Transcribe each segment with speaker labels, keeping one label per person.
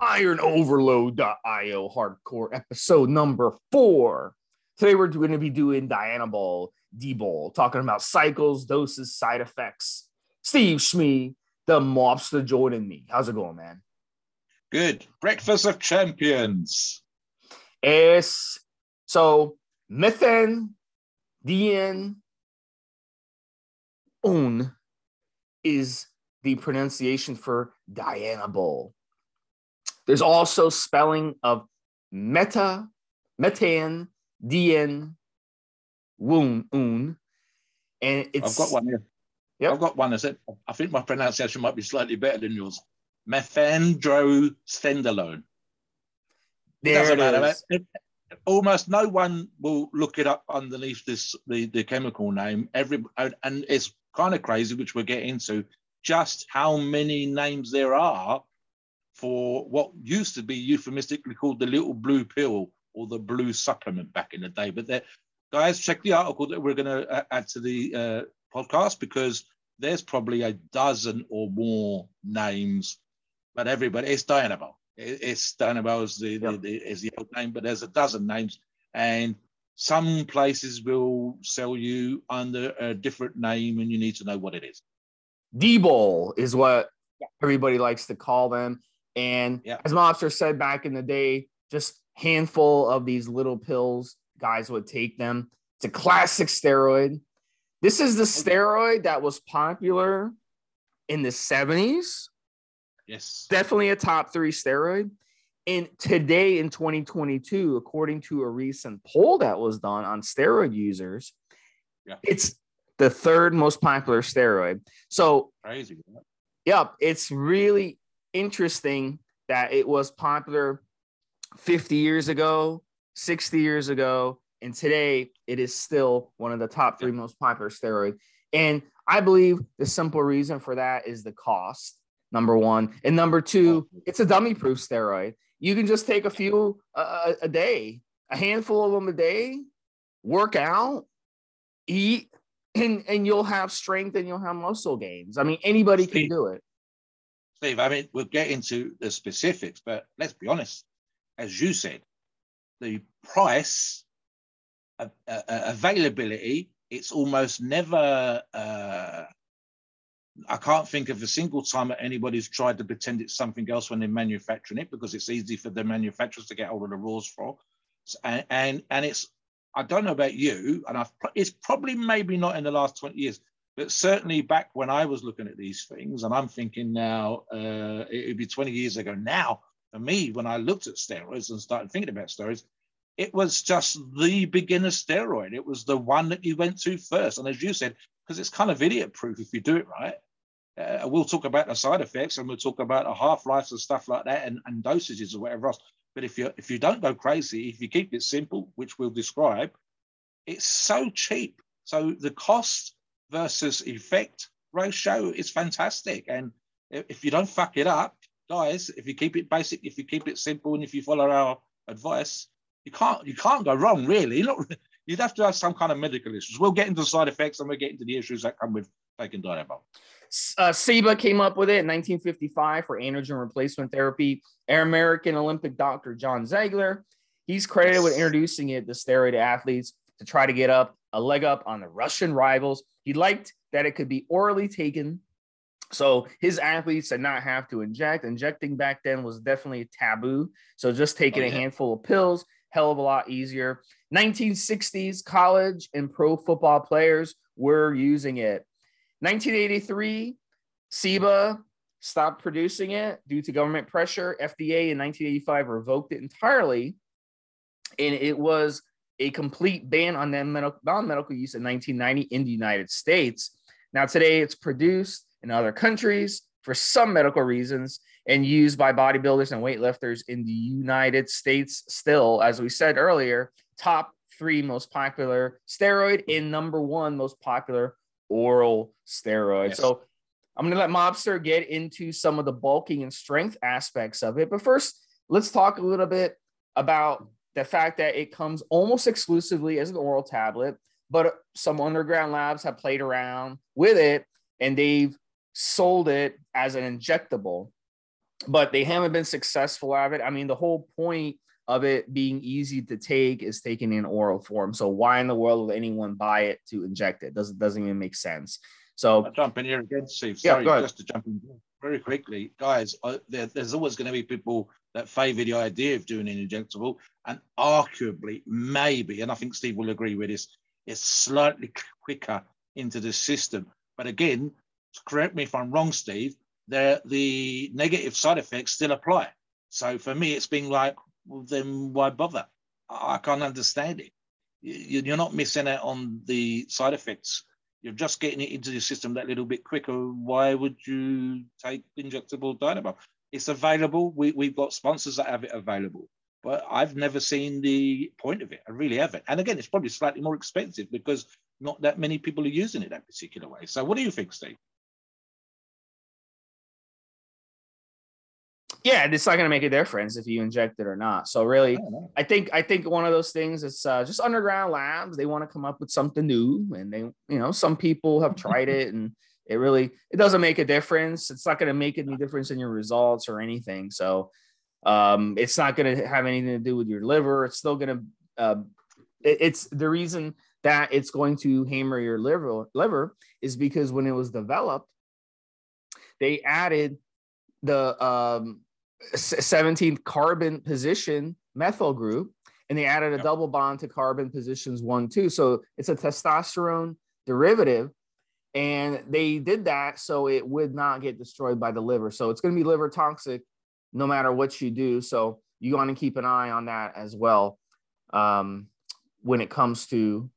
Speaker 1: IronOverload.io hardcore episode number four. Today we're going to be doing Dianabol, D Ball, talking about cycles, doses, side effects. Steve Schmee, the mobster, joining me. How's it going, man?
Speaker 2: Good. Breakfast of Champions.
Speaker 1: Yes. So, Methane, Dien, Un is the pronunciation for Dianabol. There's also spelling of meta, metan, dien, woon, un. And it's.
Speaker 2: I've got one here.
Speaker 1: Yep.
Speaker 2: I've got one. I said, I think my pronunciation might be slightly better than yours. Methandrostendione.
Speaker 1: There it
Speaker 2: matter.
Speaker 1: is.
Speaker 2: It- Almost no one will look it up underneath this the, the chemical name. Every and and it's kind of crazy, which we'll get into, just how many names there are for what used to be euphemistically called the little blue pill or the blue supplement back in the day. But there, guys, check the article that we're going to add to the uh, podcast because there's probably a dozen or more names, but everybody it's Dianabol. It- It's Dianabol is the, the, the is the old name, but there's a dozen names, and some places will sell you under a different name, and you need to know what it is.
Speaker 1: D-ball is what everybody likes to call them. And
Speaker 2: Yeah.
Speaker 1: as Mobster said back in the day, just handful of these little pills, guys would take them. It's a classic steroid. This is the steroid that was popular in the 70s.
Speaker 2: Yes.
Speaker 1: Definitely a top three steroid. And today in 2022, according to a recent poll that was done on steroid users,
Speaker 2: Yeah.
Speaker 1: it's the third most popular steroid. So
Speaker 2: Crazy.
Speaker 1: Yep, it's really interesting that it was popular 50 years ago, 60 years ago, and today it is still one of the top three most popular steroid. And I believe the simple reason for that is the cost, number one, and number two, it's a dummy-proof steroid. You can just take a few uh, a day, a handful of them a day, work out, eat, and and you'll have strength and you'll have muscle gains. I mean, anybody can do it.
Speaker 2: Steve, I mean, we'll get into the specifics, but let's be honest. As you said, the price, uh, uh, availability, it's almost never. Uh, I can't think of a single time that anybody's tried to pretend it's something else when they're manufacturing it because it's easy for the manufacturers to get hold of the raws for, and and, and it's. I don't know about you, and I've, it's probably maybe not in the last 20 years, but certainly back when I was looking at these things, and I'm thinking now, uh, it would be 20 years ago now, for me, when I looked at steroids and started thinking about steroids, it was just the beginner steroid. It was the one that you went to first. And as you said, because it's kind of idiot proof if you do it right. Uh, we'll talk about the side effects and we'll talk about the half lives and stuff like that and, and dosages or whatever else. But if you if you don't go crazy, if you keep it simple, which we'll describe, it's so cheap. So the cost versus effect ratio is fantastic. And if you don't fuck it up, guys, if you keep it basic, if you keep it simple, and if you follow our advice, you can't you can't go wrong. Really, not, you'd have to have some kind of medical issues. We'll get into the side effects and we'll get into the issues that come with taking Dianabol.
Speaker 1: Uh, Ciba came up with it in 1955 for androgen replacement therapy. American Olympic doctor John Ziegler, he's credited with introducing it to steroid athletes to try to get up a leg up on the Russian rivals. He liked that it could be orally taken. So his athletes did not have to inject. Injecting back then was definitely a taboo. So just taking
Speaker 2: Oh,
Speaker 1: a handful of pills, hell of a lot easier. 1960s college and pro football players were using it. 1983, Ciba stopped producing it due to government pressure. FDA in 1985 revoked it entirely, and it was a complete ban on non-medical use in 1990 in the United States. Now today it's produced in other countries for some medical reasons and used by bodybuilders and weightlifters in the United States. Still, as we said earlier, top three most popular steroid and number one most popular oral steroid. Yes. So I'm going to let Mobster get into some of the bulking and strength aspects of it. But first, let's talk a little bit about the fact that it comes almost exclusively as an oral tablet, but some underground labs have played around with it and they've sold it as an injectable, but they haven't been successful at it. I mean, the whole point of it being easy to take is taken in oral form. So why in the world would anyone buy it to inject it? Doesn't doesn't even make sense. So
Speaker 2: I'll jump in here again, Steve. Sorry, yeah, just to jump in very quickly, guys. Uh, there, there's always going to be people that favour the idea of doing an injectable, and arguably, maybe, and I think Steve will agree with this, it's slightly quicker into the system. But again, correct me if I'm wrong, Steve. There, the negative side effects still apply. So for me, it's been like, well, then why bother? I can't understand it. You're not missing out on the side effects you're just getting it into the system that little bit quicker. Why would you take injectable Dianabol? It's available. We, we've got sponsors that have it available, but I've never seen the point of it. I really haven't. And again, it's probably slightly more expensive because not that many people are using it that particular way. So, what do you think, Steve?
Speaker 1: yeah, it's not going to make a difference if you inject it or not. So really, I, I think I think one of those things is uh, just underground labs. They want to come up with something new, and they, you know, some people have tried it, and it really it doesn't make a difference. It's not going to make any difference in your results or anything. So um, it's not going to have anything to do with your liver. It's still going to. Uh, it, it's the reason that it's going to hammer your liver liver is because when it was developed, they added the um, 17th carbon position methyl group and they added a yep. double bond to carbon positions one two so it's a testosterone derivative and they did that so it would not get destroyed by the liver so it's going to be liver toxic no matter what you do so you want to keep an eye on that as well um, when it comes to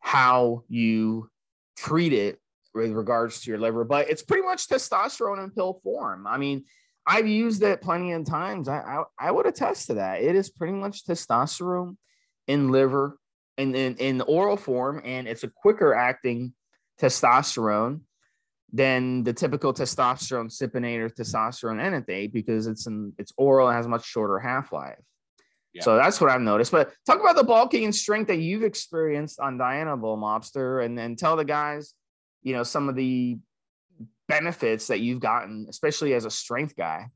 Speaker 1: how you treat it with regards to your liver but it's pretty much testosterone in pill form i mean I've used it plenty of times. I, I, I would attest to that. It is pretty much testosterone in liver and in, in oral form, and it's a quicker acting testosterone than the typical testosterone cypionate or testosterone enanthate because it's an it's oral and has much shorter half-life. Yeah. So that's what I've noticed. But talk about the bulking and strength that you've experienced on Dianabol Mobster and then tell the guys, you know, some of the benefits that you've gotten, especially as a strength guy?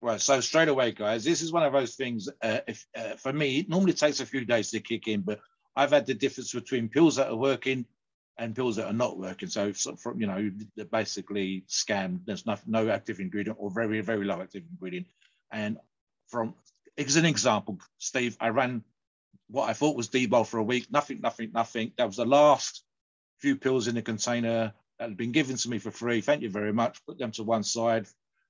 Speaker 2: Right. So straight away, guys, this is one of those things. Uh, if uh, for me, it normally takes a few days to kick in, but I've had the difference between pills that are working and pills that are not working. So, from you know, they're basically scam. There's no, no active ingredient or very very low active ingredient. And from as an example, Steve, I ran what I thought was D-bol for a week. Nothing, nothing, nothing. That was the last few pills in the container that had been given to me for free. Thank you very much. Put them to one side,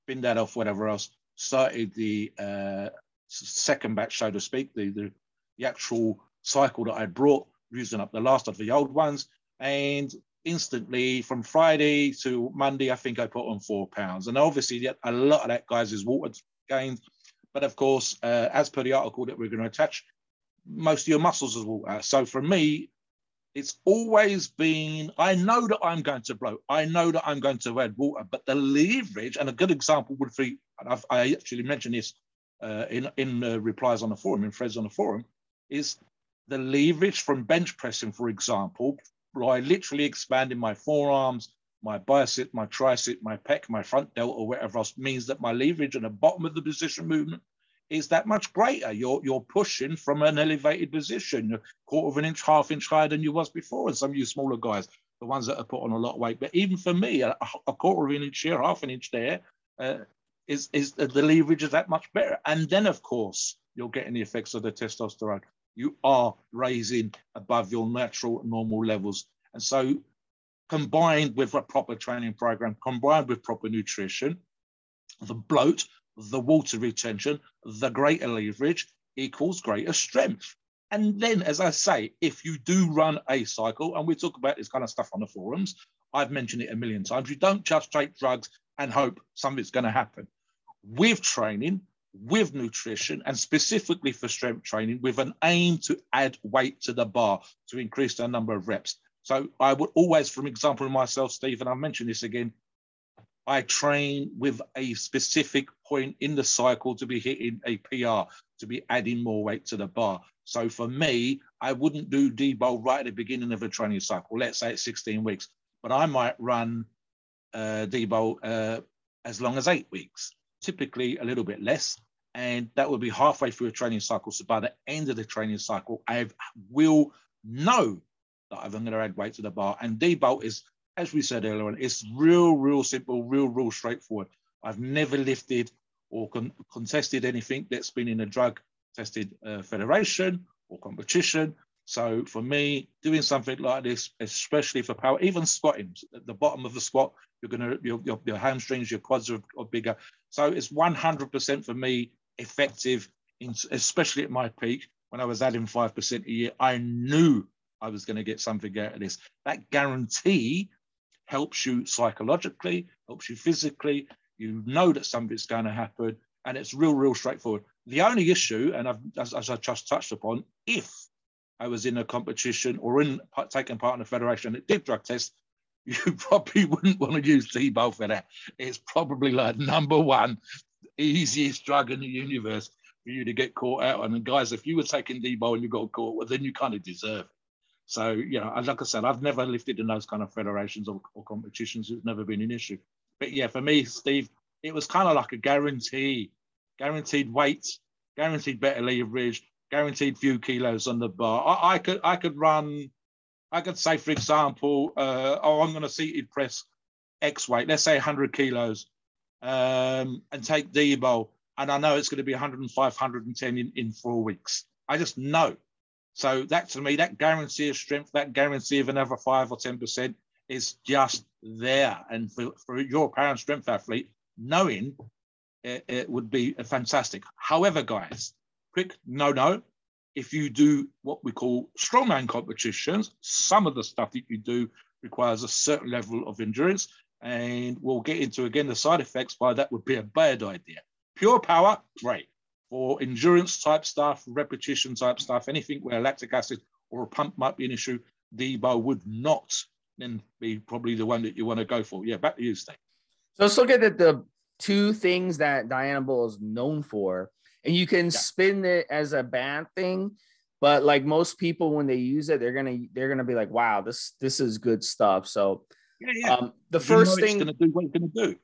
Speaker 2: bin that off, whatever else. Started the uh, second batch, so to speak, the, the, the actual cycle that I brought, using up the last of the old ones. And instantly from Friday to Monday, I think I put on four pounds. And obviously, a lot of that, guys, is water gained. But of course, uh, as per the article that we're going to attach, most of your muscles is water. So for me, it's always been, I know that I'm going to blow. I know that I'm going to add water, but the leverage, and a good example would be, and I've, i actually mentioned this uh, in, in uh, replies on the forum, in threads on the forum, is the leverage from bench pressing, for example, by literally expanding my forearms, my bicep, my tricep, my pec, my front delt, or whatever else means that my leverage at the bottom of the position movement is that much greater. You're you're pushing from an elevated position, a quarter of an inch, half inch higher than you was before. And some of you smaller guys, the ones that have put on a lot of weight, but even for me, a, a quarter of an inch here, half an inch there, uh, is is the leverage is that much better. And then of course you're getting the effects of the testosterone. You are raising above your natural normal levels, and so combined with a proper training program, combined with proper nutrition, the bloat the water retention, the greater leverage equals greater strength. And then, as I say, if you do run a cycle, and we talk about this kind of stuff on the forums, I've mentioned it a million times. You don't just take drugs and hope something's going to happen. With training, with nutrition, and specifically for strength training, with an aim to add weight to the bar to increase the number of reps. So I would always, from example myself, Steve, and I've mentioned this again, I train with a specific point in the cycle to be hitting a PR, to be adding more weight to the bar. So for me, I wouldn't do D-bol right at the beginning of a training cycle. Let's say it's 16 weeks, but I might run uh, D-bol uh, as long as eight weeks, typically a little bit less. And that will be halfway through a training cycle. So by the end of the training cycle, I will know that I'm going to add weight to the bar. And D-bol is as we said earlier on, it's real, real simple, real, real straightforward. I've never lifted or con- contested anything that's been in a drug tested uh, federation or competition. So for me, doing something like this, especially for power, even squatting at the bottom of the squat, you're gonna your, your, your hamstrings, your quads are, are bigger. So it's 100% for me effective, in, especially at my peak when I was adding five percent a year. I knew I was going to get something out of this. That guarantee helps you psychologically, helps you physically. You know that something's going to happen, and it's real, real straightforward. The only issue, and I've, as, as I just touched upon, if I was in a competition or in taking part in a federation that did drug tests, you probably wouldn't want to use D-bol for that. It's probably like number one easiest drug in the universe for you to get caught out on. And guys, if you were taking D-bol and you got caught, well, then you kind of deserve it. So, you know, like I said, I've never lifted in those kind of federations or, or competitions. It's never been an issue. But yeah, for me, Steve, it was kind of like a guarantee, guaranteed weight, guaranteed better leverage, guaranteed few kilos on the bar. I, I could I could run, I could say, for example, uh, oh, I'm going to seated press X weight, let's say 100 kilos, um, and take D-bol, and I know it's going to be 105, 110 in, in four weeks. I just know. So that to me, that guarantee of strength, that guarantee of another five or 10% is just there. And for, for your apparent strength athlete, knowing it, it would be fantastic. However, guys, quick no no. If you do what we call strongman competitions, some of the stuff that you do requires a certain level of endurance. And we'll get into again the side effects why that would be a bad idea. Pure power, great for endurance type stuff, repetition type stuff, anything where lactic acid or a pump might be an issue, D-bol would not then be probably the one that you want to go for. Yeah, back to you, Steve.
Speaker 1: So let's look at the, the two things that Dianabol is known for, and you can yeah. spin it as a bad thing, but like most people when they use it, they're gonna they're gonna be like, wow, this this is good stuff. So yeah, yeah. Um, the you first thing
Speaker 2: do what it's gonna do.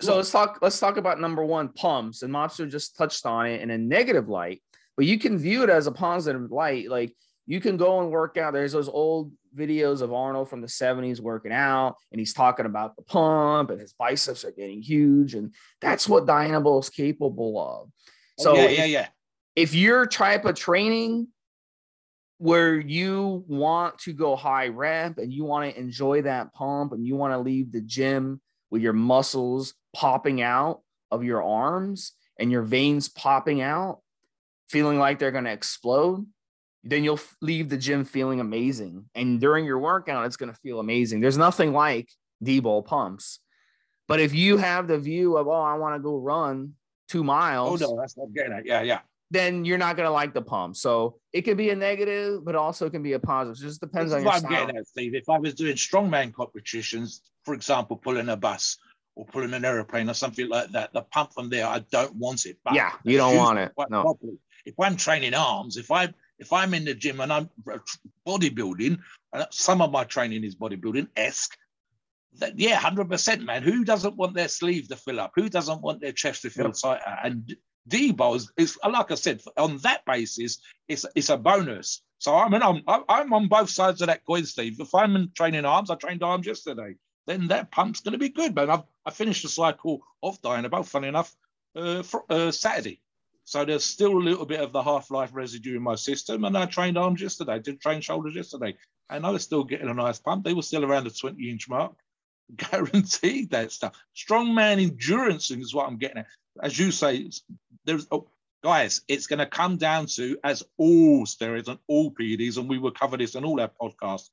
Speaker 1: So let's talk let's talk about number one pumps and mobster just touched on it in a negative light but you can view it as a positive light. Like you can go and work out. There's those old videos of arnold from the 70s working out and he's talking about the pump and his biceps are getting huge and that's what dynamo is capable of.
Speaker 2: Oh, so yeah yeah yeah.
Speaker 1: if your type of training where you want to go high rep and you want to enjoy that pump and you want to leave the gym with your muscles popping out of your arms and your veins popping out, feeling like they're going to explode, then you'll leave the gym feeling amazing. And during your workout, it's going to feel amazing. There's nothing like D ball pumps. But if you have the view of, oh, I want to go run two miles.
Speaker 2: Oh, no, that's not it. Yeah, yeah.
Speaker 1: Then you're not going to like the pump. So it could be a negative, but also can be a positive. It just depends this on your I'm style. getting at,
Speaker 2: Steve. If I was doing strongman competitions, for example, pulling a bus or pulling an aeroplane or something like that, the pump from there, I don't want it.
Speaker 1: But yeah, you don't want it. No. Properly.
Speaker 2: If I'm training arms, if I if I'm in the gym and I'm bodybuilding, and some of my training is bodybuilding esque, that yeah, hundred percent, man. Who doesn't want their sleeve to fill up? Who doesn't want their chest to feel yep. tighter? And D-bol is, is, like I said, on that basis, it's it's a bonus. So I mean, I'm I'm on both sides of that coin, Steve. If I'm in training arms, I trained arms yesterday then that pump's going to be good, man. I've, I finished the cycle of Dianabol, funny enough, uh, for, uh, Saturday. So there's still a little bit of the half-life residue in my system. And I trained arms yesterday, did train shoulders yesterday. And I was still getting a nice pump. They were still around the 20 inch mark. Guaranteed that stuff. Strongman endurance is what I'm getting at. As you say, there's oh, guys, it's going to come down to as all steroids and all PEDs, and we will cover this in all our podcasts.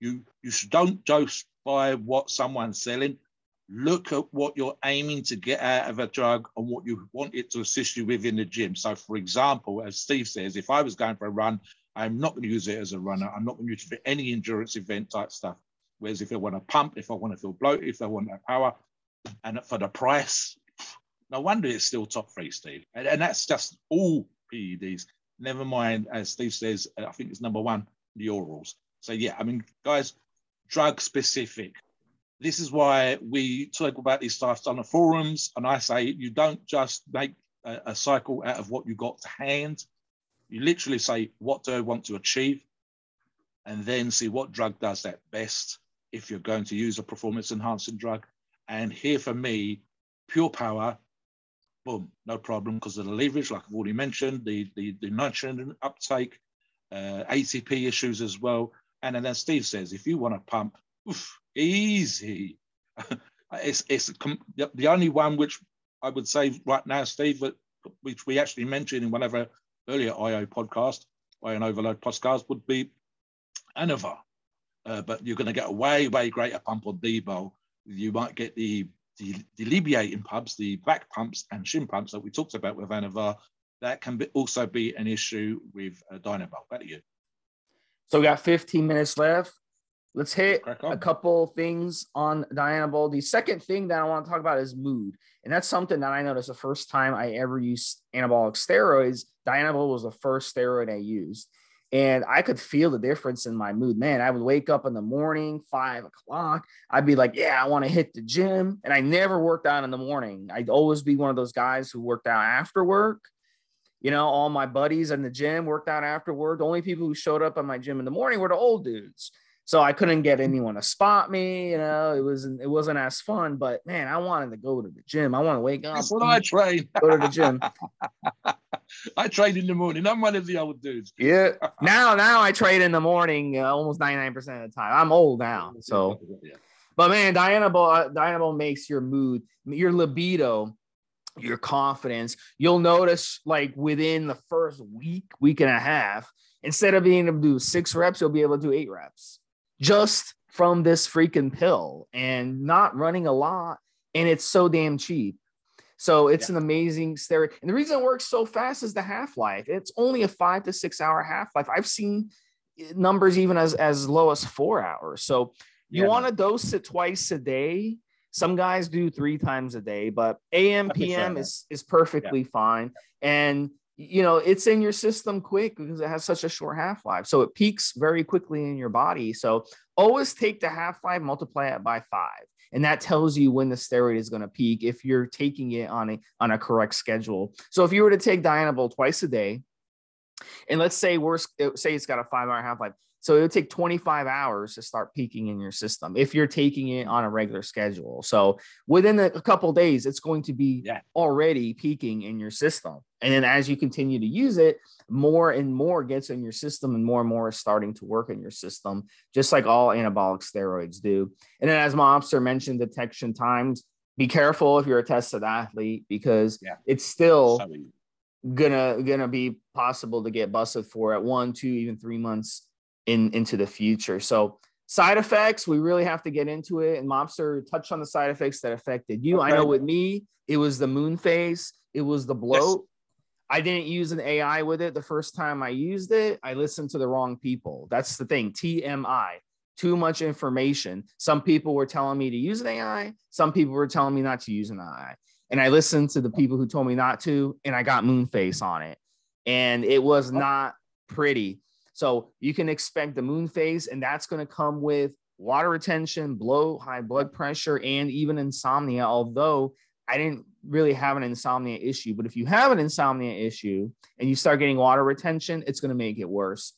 Speaker 2: You you don't dose by what someone's selling. Look at what you're aiming to get out of a drug and what you want it to assist you with in the gym. So, for example, as Steve says, if I was going for a run, I'm not going to use it as a runner. I'm not going to use it for any endurance event type stuff. Whereas if I want to pump, if I want to feel bloated, if I want that power, and for the price, no wonder it's still top three, Steve. And, and that's just all PEDs. Never mind, as Steve says, uh, I think it's number one, the orals. So yeah, I mean, guys, drug specific. This is why we talk about these stuff on the forums, and I say you don't just make a, a cycle out of what you got to hand. You literally say, what do I want to achieve? And then see what drug does that best if you're going to use a performance enhancing drug. And here for me, pure power, boom, no problem because of the leverage, like I've already mentioned, the, the, the nitrogen uptake, uh, ATP issues as well. And then as Steve says, if you want to pump, oof, easy. it's it's the only one which I would say right now, Steve, which we actually mentioned in one of our earlier IO podcast, IO Overload podcast, would be Anavar. Uh, but you're going to get a way, way greater pump on D-bol. You might get the, the, the pumps, the back pumps and shin pumps that we talked about with Anavar. That can be, also be an issue with uh, Dianabol. Back to you.
Speaker 1: So we got 15 minutes left. Let's hit a couple things on Dianabol. The second thing that I want to talk about is mood. And that's something that I noticed the first time I ever used anabolic steroids. Dianabol was the first steroid I used. And I could feel the difference in my mood. Man, I would wake up in the morning, five o'clock. I'd be like, yeah, I want to hit the gym. And I never worked out in the morning. I'd always be one of those guys who worked out after work you know, all my buddies in the gym worked out afterward. The only people who showed up at my gym in the morning were the old dudes. So I couldn't get anyone to spot me. You know, it wasn't it wasn't as fun. But man, I wanted to go to the gym. I want to wake up.
Speaker 2: That's what I train.
Speaker 1: Go to the gym.
Speaker 2: I trade in the morning. I'm one of the old dudes.
Speaker 1: Yeah. Now, now I trade in the morning uh, almost 99% of the time. I'm old now. So, but man, Dianabol, uh, Dianabol makes your mood, your libido your confidence. You'll notice like within the first week, week and a half, instead of being able to do six reps, you'll be able to do eight reps just from this freaking pill and not running a lot. And it's so damn cheap. So it's yeah. an amazing steroid. And the reason it works so fast is the half life. It's only a five to six hour half life. I've seen eh, numbers even as, as low as four hours. So you yeah. want to dose it twice a day some guys do three times a day, but AM PM is is perfectly yeah. fine. And you know, it's in your system quick because it has such a short half-life. So it peaks very quickly in your body. So always take the half-life, multiply it by five. And that tells you when the steroid is going to peak if you're taking it on a on a correct schedule. So if you were to take Dianabol twice a day, and let's say we're say it's got a five hour half life. So it would take 25 hours to start peaking in your system if you're taking it on a regular schedule. So within a couple days, it's going to be yeah. already peaking in your system. And then as you continue to use it, more and more gets in your system and more and more is starting to work in your system, just like all anabolic steroids do. And then as Mobster mentioned, detection times, be careful if you're a tested athlete because yeah. it's still gonna gonna be possible to get busted for at one, two, even three months in into the future. So side effects, we really have to get into it. And Mobster touched on the side effects that affected you. Okay. I know with me, it was the moon phase, it was the bloat. Yes. I didn't use an AI with it the first time I used it. I listened to the wrong people. That's the thing. TMI, too much information. Some people were telling me to use an AI, some people were telling me not to use an AI. And I listened to the people who told me not to, and I got moon face on it. And it was oh. not pretty. So you can expect the moon phase, and that's going to come with water retention, bloat, high blood pressure, and even insomnia. Although I didn't really have an insomnia issue, but if you have an insomnia issue and you start getting water retention, it's going to make it worse.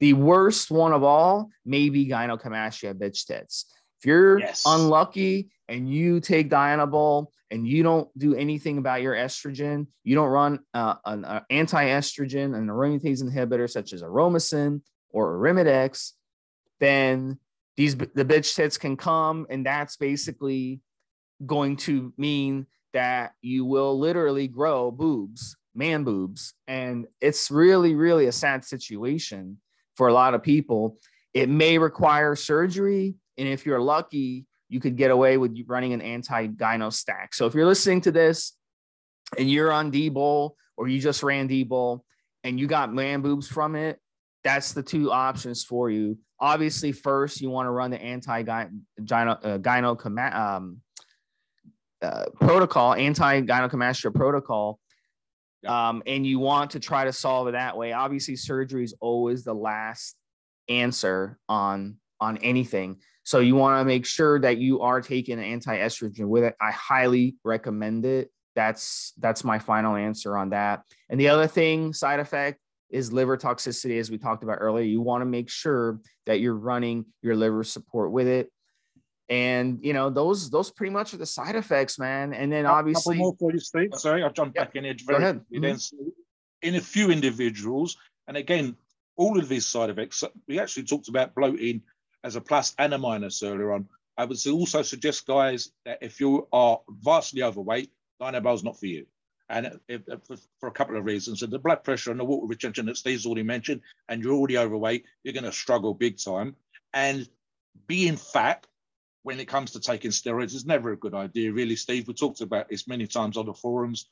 Speaker 1: The worst one of all may be gynecomastia bitch tits. If you're yes. unlucky and you take Dianabol and you don't do anything about your estrogen, you don't run uh, an uh, anti-estrogen and aromatase inhibitor such as aromasin or arimidex, then these the bitch tits can come, and that's basically going to mean that you will literally grow boobs, man boobs, and it's really, really a sad situation for a lot of people. It may require surgery, And if you're lucky, you could get away with running an anti-gyno stack. So if you're listening to this and you're on D-Bol or you just ran D-Bol and you got man boobs from it, that's the two options for you. Obviously, first you want to run the anti-gyno uh, um, uh, protocol, anti-gynecomastia protocol, um, and you want to try to solve it that way. Obviously, surgery is always the last answer on on anything. So you want to make sure that you are taking an anti-estrogen with it. I highly recommend it. That's that's my final answer on that. And the other thing, side effect is liver toxicity, as we talked about earlier. You want to make sure that you're running your liver support with it and you know those those pretty much are the side effects man and then obviously
Speaker 2: more for you Steve. sorry i'll jump back in it very Go ahead. Mm-hmm. in a few individuals and again all of these side effects we actually talked about bloating as a plus and a minus earlier on i would also suggest guys that if you are vastly overweight is not for you and if, if, for a couple of reasons and the blood pressure and the water retention that steve's already mentioned and you're already overweight you're going to struggle big time and being fat when it comes to taking steroids is never a good idea, really, Steve. We talked about this many times on the forums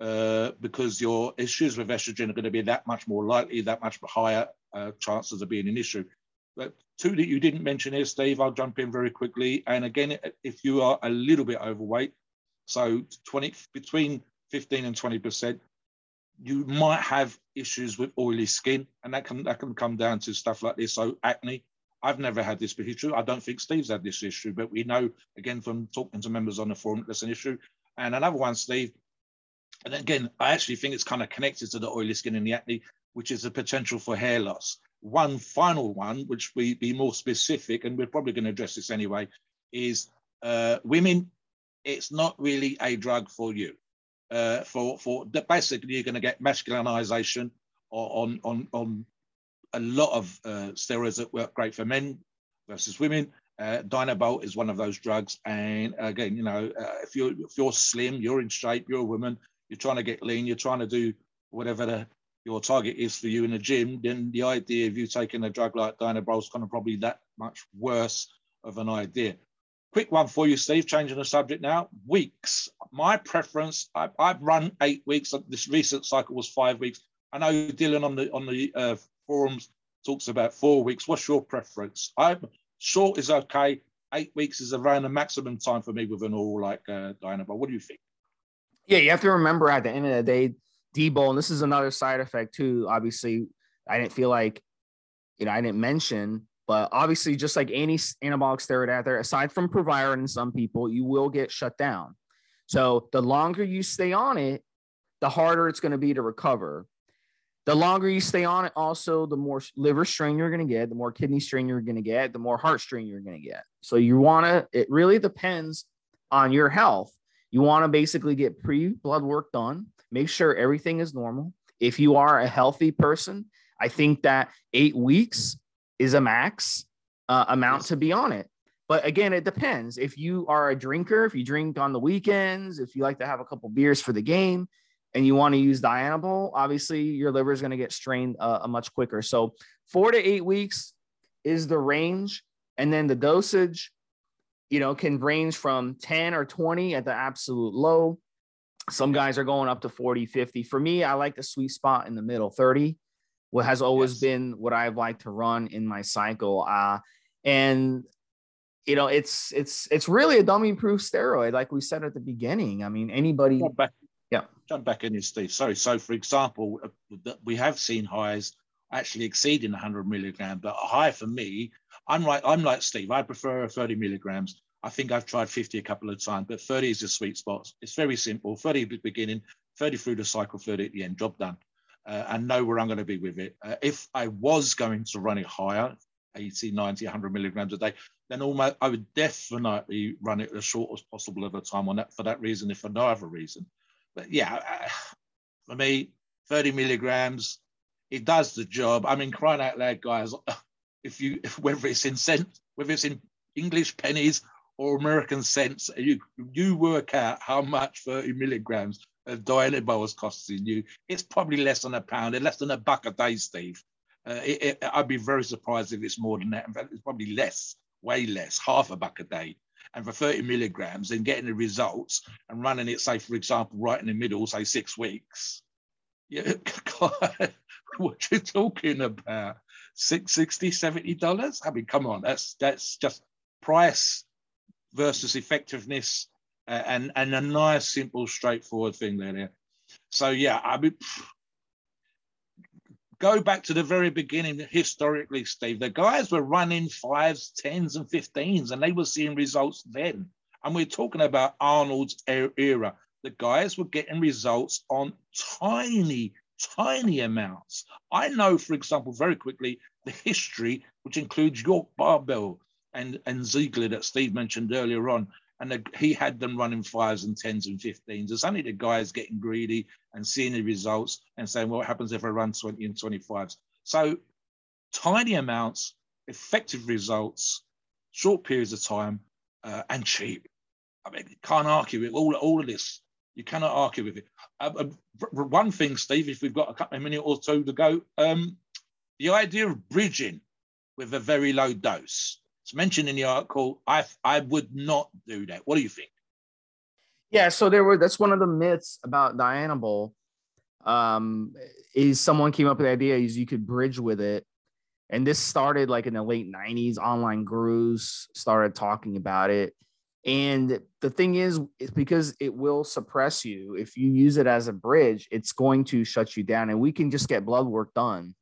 Speaker 2: uh, because your issues with estrogen are going to be that much more likely, that much higher uh, chances of being an issue. But two that you didn't mention here, Steve, I'll jump in very quickly. And again, if you are a little bit overweight, so 20 between 15 and 20 percent, you might have issues with oily skin, and that can that can come down to stuff like this. So acne, I've never had this issue. I don't think Steve's had this issue, but we know again from talking to members on the forum that's an issue. And another one, Steve, and again, I actually think it's kind of connected to the oily skin and the acne, which is the potential for hair loss. One final one, which we be more specific, and we're probably going to address this anyway, is uh, women. It's not really a drug for you. Uh, for for basically, you're going to get masculinization on on on a lot of uh, steroids that work great for men versus women. Uh, Dianabol is one of those drugs, and again, you know, uh, if you're if you're slim, you're in shape, you're a woman, you're trying to get lean, you're trying to do whatever the, your target is for you in the gym, then the idea of you taking a drug like Dianabol is kind of probably that much worse of an idea. Quick one for you, Steve. Changing the subject now. Weeks. My preference. I, have run eight weeks. This recent cycle was five weeks. I know Dylan on the on the uh, forums talks about four weeks. What's your preference? I'm short is okay. Eight weeks is around the maximum time for me with an all like uh. But what do you think?
Speaker 1: Yeah, you have to remember at the end of the day, D-Bol, and this is another side effect too. Obviously, I didn't feel like, you know, I didn't mention, but obviously, just like any anabolic steroid out there, aside from Proviron in some people, you will get shut down. So the longer you stay on it, the harder it's going to be to recover the longer you stay on it, also, the more liver strain you're going to get, the more kidney strain you're going to get, the more heart strain you're going to get. So you want to, it really depends on your health. You want to basically get pre blood work done, make sure everything is normal. If you are a healthy person, I think that eight weeks is a max uh, amount to be on it. But again, it depends. If you are a drinker, if you drink on the weekends, if you like to have a couple beers for the game, and you want to use Dianabol, obviously your liver is going to get strained uh, much quicker. So four to eight weeks is the range, and then the dosage, you know, can range from 10 or 20 at the absolute low. Some guys are going up to 40, 50. For me, I like the sweet spot in the middle, 30. What has always yes. been what I've liked to run in my cycle. Uh, and you know, it's it's it's really a dummy-proof steroid, like we said at the beginning. I mean, anybody
Speaker 2: back, yeah. Jump back in here, Steve. Sorry. So, for example, uh, we have seen highs actually exceeding 100 milligrams, but a high for me, I'm like I'm like Steve. I prefer 30 milligrams. I think I've tried 50 a couple of times, but 30 is a sweet spot. It's very simple. 30 at the beginning, 30 through the cycle, 30 at the end. Job done. Uh, and know where I'm going to be with it. Uh, if I was going to run it higher, 80, 90, 100 milligrams a day, then almost I would definitely run it as short as possible of a time on that for that reason, if for no other reason. But yeah, uh, for me, 30 milligrams, it does the job. I mean, crying out loud, guys, if you whether it's in cents, whether it's in English pennies or American cents, you you work out how much 30 milligrams of Dianabol is costing you. It's probably less than a pound, less than a buck a day, Steve. Uh, it, it, I'd be very surprised if it's more than that. In fact, it's probably less way less, half a buck a day. And for 30 milligrams and getting the results and running it, say, for example, right in the middle, say six weeks. Yeah, what you talking about? Six, 60, 70 dollars? I mean, come on, that's that's just price versus effectiveness uh, and and a nice, simple, straightforward thing there. So yeah, I mean, go back to the very beginning historically, Steve. The guys were running fives, tens, and fifteens, and they were seeing results then. And we're talking about Arnold's era. The guys were getting results on tiny, tiny amounts. I know, for example, very quickly, the history, which includes York Barbell and, and Ziegler that Steve mentioned earlier on and the, he had them running fives and tens and 15s. It's only the guys getting greedy and seeing the results and saying, well, what happens if I run 20 and 25s? So tiny amounts, effective results, short periods of time, uh, and cheap. I mean, you can't argue with all, all of this. You cannot argue with it. Uh, uh, one thing, Steve, if we've got a couple of minutes or two to go, um, the idea of bridging with a very low dose it's mentioned in the article. I I would not do that. What do you think?
Speaker 1: Yeah, so there were that's one of the myths about Dianabol. Um, is someone came up with the idea is you could bridge with it. And this started like in the late 90s. Online gurus started talking about it. And the thing is, it's because it will suppress you. If you use it as a bridge, it's going to shut you down. And we can just get blood work done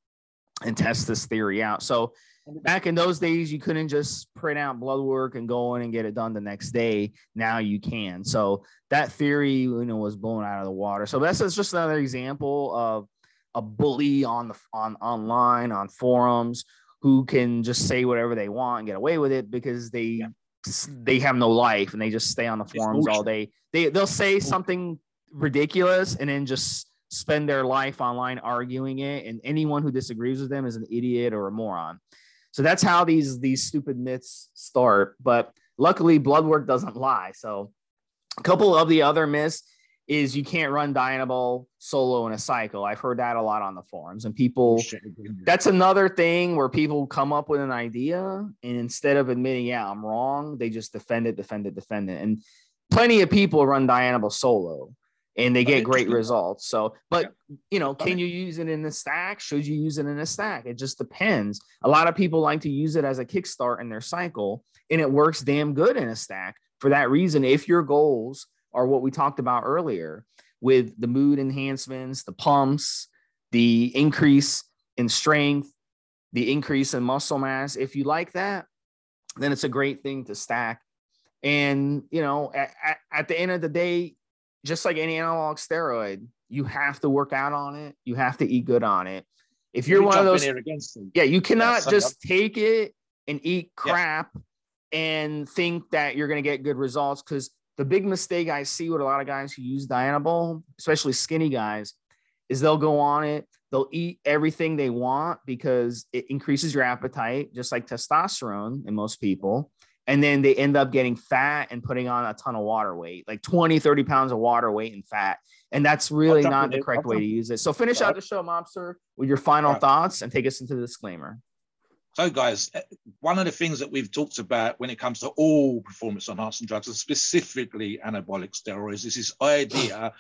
Speaker 1: and test this theory out. So back in those days you couldn't just print out blood work and go in and get it done the next day. Now you can. So that theory you know was blown out of the water. So that's just another example of a bully on the on online on forums who can just say whatever they want and get away with it because they yeah. they have no life and they just stay on the forums all day. They they'll say something ridiculous and then just spend their life online arguing it. And anyone who disagrees with them is an idiot or a moron so that's how these these stupid myths start. But luckily, blood work doesn't lie. So a couple of the other myths is you can't run Dianabol solo in a cycle. I've heard that a lot on the forums, and people. That's another thing where people come up with an idea, and instead of admitting, "Yeah, I'm wrong," they just defend it, defend it, defend it. And plenty of people run Dianabol solo and they get great results. So, but yeah. you know, can you use it in a stack? Should you use it in a stack? It just depends. A lot of people like to use it as a kickstart in their cycle, and it works damn good in a stack. For that reason, if your goals are what we talked about earlier with the mood enhancements, the pumps, the increase in strength, the increase in muscle mass, if you like that, then it's a great thing to stack. And you know, at, at the end of the day, just like any analog steroid, you have to work out on it. You have to eat good on it. If you're you one of those, yeah, you cannot yeah, just take it and eat crap yeah. and think that you're going to get good results. Because the big mistake I see with a lot of guys who use Dianabol, especially skinny guys, is they'll go on it, they'll eat everything they want because it increases your appetite, just like testosterone in most people and then they end up getting fat and putting on a ton of water weight like 20 30 pounds of water weight and fat. And that's really not the correct way to use it. So finish out the show mobster with your final thoughts and take us into the disclaimer.
Speaker 2: So guys eh, one of the things that we've talked about when it comes to all performance enhancing drugs and specifically anabolic steroids is this idea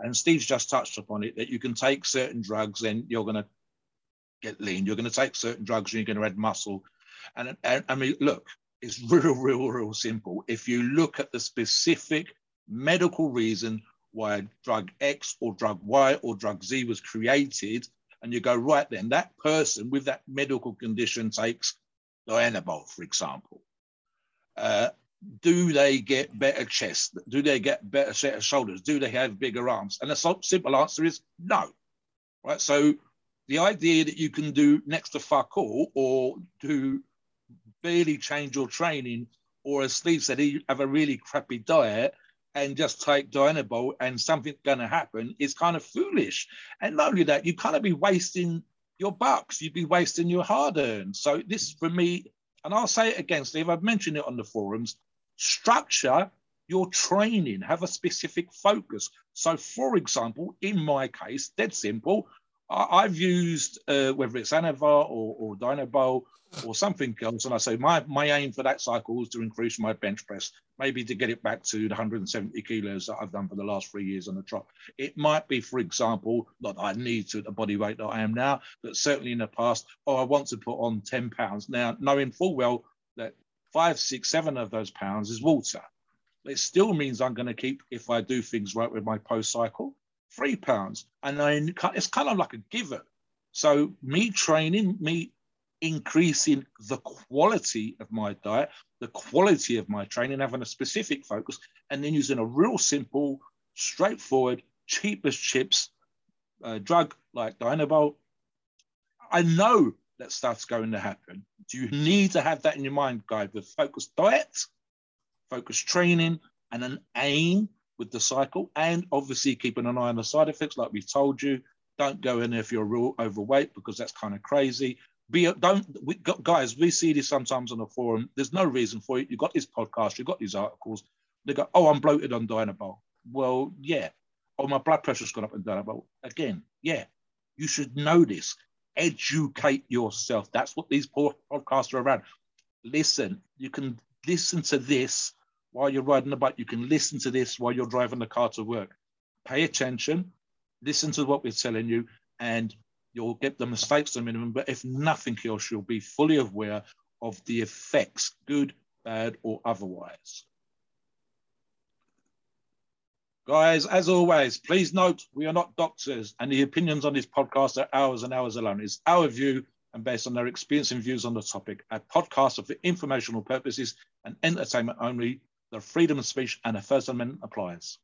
Speaker 2: and steve's just touched upon it that you can take certain drugs and you're going to get lean. You're going to take certain drugs and you're going to add muscle. And, and I mean, look, it's real, real, real simple. If you look at the specific medical reason why drug X or drug Y or drug Z was created, and you go, right then, that person with that medical condition takes Dianabol, for example. Uh, do they get better chest? Do they get better set of shoulders? Do they have bigger arms? And the simple answer is no. Right. So the idea that you can do next to fuck all or do barely change your training, or as Steve said, you have a really crappy diet and just take Dianabol and something's going to happen is kind of foolish. And not only that, you kind of be wasting your bucks, you'd be wasting your hard earned. So this for me, and I'll say it again, Steve, I've mentioned it on the forums, structure your training, have a specific focus. So for example, in my case, dead simple, I, have used uh, whether it's Anavar or, or or something else, and I say my my aim for that cycle is to increase my bench press, maybe to get it back to the 170 kilos that I've done for the last three years on the trot. It might be, for example, not that I need to the body weight that I am now, but certainly in the past, oh, I want to put on 10 pounds now, knowing full well that five, six, seven of those pounds is water. It still means I'm going to keep, if I do things right with my post cycle, three pounds. And then it's kind of like a given. So me training, me increasing the quality of my diet, the quality of my training, having a specific focus, and then using a real simple, straightforward, cheapest chips uh, drug like Dianabol. I know that stuff's going to happen. Do you need to have that in your mind, guys, with focused diet, focused training, and an aim with the cycle, and obviously keeping an eye on the side effects, like we told you. Don't go in if you're real overweight because that's kind of crazy. Be don't we, guys. We see this sometimes on the forum. There's no reason for it. You've got this podcast. You've got these articles. They go, "Oh, I'm bloated on Dianabol." Well, yeah. Oh, my blood pressure's gone up on Dianabol. Again, yeah. You should know this. Educate yourself. That's what these podcasts are around. Listen. You can listen to this while you're riding the bike. You can listen to this while you're driving the car to work. Pay attention, listen to what we're telling you, and you'll get the mistakes to minimum. But if nothing else, you'll be fully aware of the effects, good, bad, or otherwise. Guys, as always, please note we are not doctors, and the opinions on this podcast are ours and ours alone. It's our view and based on their experience and views on the topic. Our podcasts are for informational purposes and entertainment only the freedom of speech and the First Amendment applies.